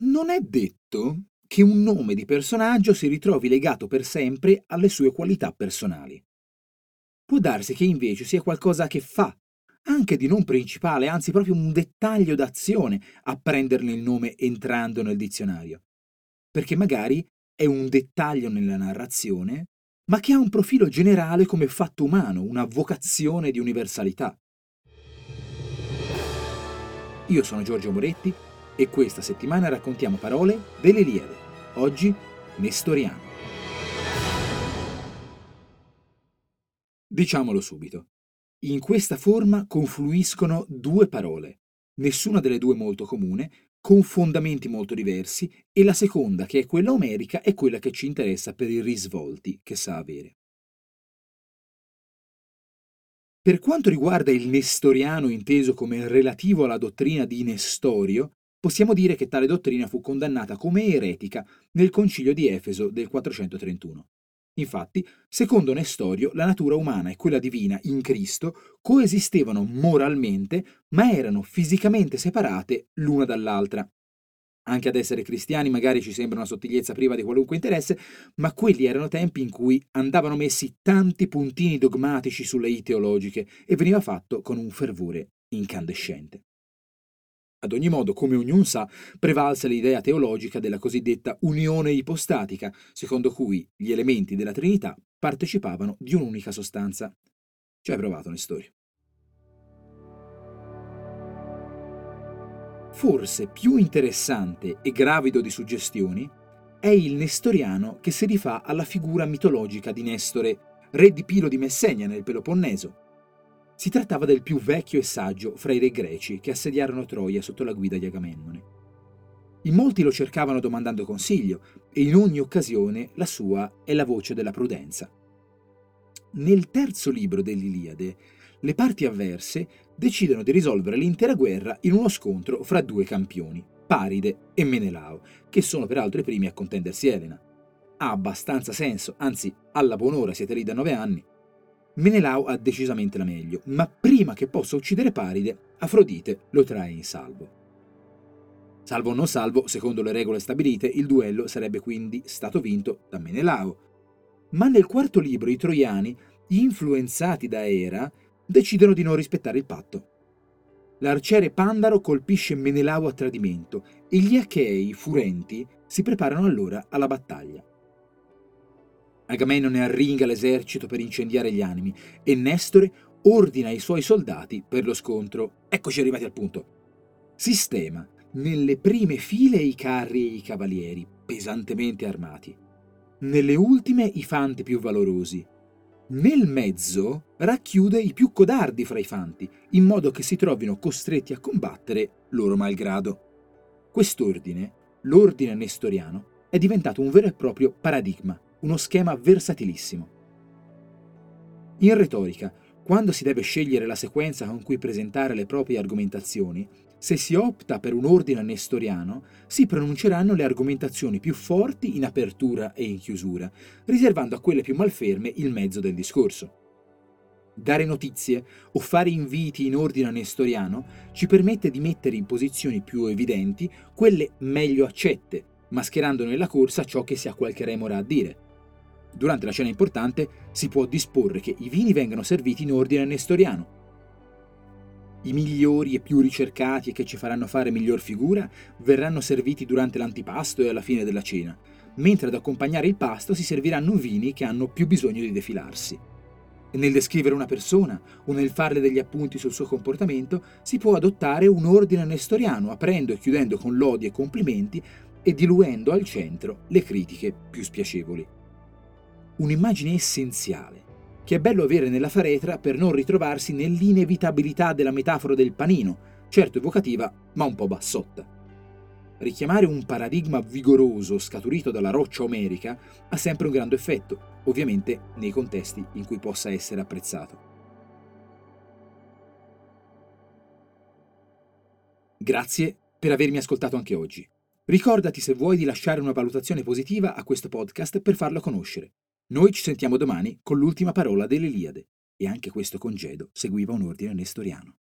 non è detto che un nome di personaggio si ritrovi legato per sempre alle sue qualità personali. Può darsi che invece sia qualcosa che fa, anche di non principale, anzi proprio un dettaglio d'azione a prenderne il nome entrando nel dizionario. Perché magari è un dettaglio nella narrazione, ma che ha un profilo generale come fatto umano, una vocazione di universalità. Io sono Giorgio Moretti e questa settimana raccontiamo parole dell'Iliade. Oggi Nestoriano. Diciamolo subito. In questa forma confluiscono due parole, nessuna delle due molto comune, con fondamenti molto diversi, e la seconda, che è quella omerica, è quella che ci interessa per i risvolti che sa avere. Per quanto riguarda il nestoriano inteso come relativo alla dottrina di Nestorio, possiamo dire che tale dottrina fu condannata come eretica nel concilio di Efeso del 431. Infatti, secondo Nestorio, la natura umana e quella divina in Cristo coesistevano moralmente, ma erano fisicamente separate l'una dall'altra. Anche ad essere cristiani magari ci sembra una sottigliezza priva di qualunque interesse, ma quelli erano tempi in cui andavano messi tanti puntini dogmatici sulle i teologiche e veniva fatto con un fervore incandescente. Ad ogni modo, come ognuno sa, prevalse l'idea teologica della cosiddetta unione ipostatica, secondo cui gli elementi della Trinità partecipavano di un'unica sostanza. Ci hai provato, Nestorio. Forse più interessante e gravido di suggestioni è il nestoriano che si rifà alla figura mitologica di Nestore, re di Pilo di Messenia nel Peloponneso, si trattava del più vecchio e saggio fra i re greci che assediarono Troia sotto la guida di Agamennone. In molti lo cercavano domandando consiglio e in ogni occasione la sua è la voce della prudenza. Nel terzo libro dell'Iliade, le parti avverse decidono di risolvere l'intera guerra in uno scontro fra due campioni, Paride e Menelao, che sono peraltro i primi a contendersi Elena. Ha abbastanza senso, anzi, alla buon'ora siete lì da nove anni, Menelao ha decisamente la meglio, ma prima che possa uccidere Paride, Afrodite lo trae in salvo. Salvo o non salvo, secondo le regole stabilite, il duello sarebbe quindi stato vinto da Menelao. Ma nel quarto libro i troiani, influenzati da Era, decidono di non rispettare il patto. L'arciere Pandaro colpisce Menelao a tradimento e gli Achei, furenti, si preparano allora alla battaglia. Agamennone arringa l'esercito per incendiare gli animi e Nestore ordina ai suoi soldati per lo scontro. Eccoci arrivati al punto. Sistema nelle prime file i carri e i cavalieri, pesantemente armati. Nelle ultime i fanti più valorosi. Nel mezzo racchiude i più codardi fra i fanti, in modo che si trovino costretti a combattere loro malgrado. Quest'ordine, l'ordine nestoriano, è diventato un vero e proprio paradigma uno schema versatilissimo. In retorica, quando si deve scegliere la sequenza con cui presentare le proprie argomentazioni, se si opta per un ordine nestoriano, si pronunceranno le argomentazioni più forti in apertura e in chiusura, riservando a quelle più malferme il mezzo del discorso. Dare notizie o fare inviti in ordine nestoriano ci permette di mettere in posizioni più evidenti quelle meglio accette, mascherando nella corsa ciò che si ha qualche remora a dire. Durante la cena importante si può disporre che i vini vengano serviti in ordine nestoriano. I migliori e più ricercati e che ci faranno fare miglior figura verranno serviti durante l'antipasto e alla fine della cena, mentre ad accompagnare il pasto si serviranno vini che hanno più bisogno di defilarsi. Nel descrivere una persona o nel farle degli appunti sul suo comportamento si può adottare un ordine nestoriano, aprendo e chiudendo con lodi e complimenti e diluendo al centro le critiche più spiacevoli un'immagine essenziale, che è bello avere nella faretra per non ritrovarsi nell'inevitabilità della metafora del panino, certo evocativa, ma un po' bassotta. Richiamare un paradigma vigoroso scaturito dalla roccia omerica ha sempre un grande effetto, ovviamente nei contesti in cui possa essere apprezzato. Grazie per avermi ascoltato anche oggi. Ricordati se vuoi di lasciare una valutazione positiva a questo podcast per farlo conoscere. Noi ci sentiamo domani con l'ultima parola dell'Iliade, e anche questo congedo seguiva un ordine nestoriano.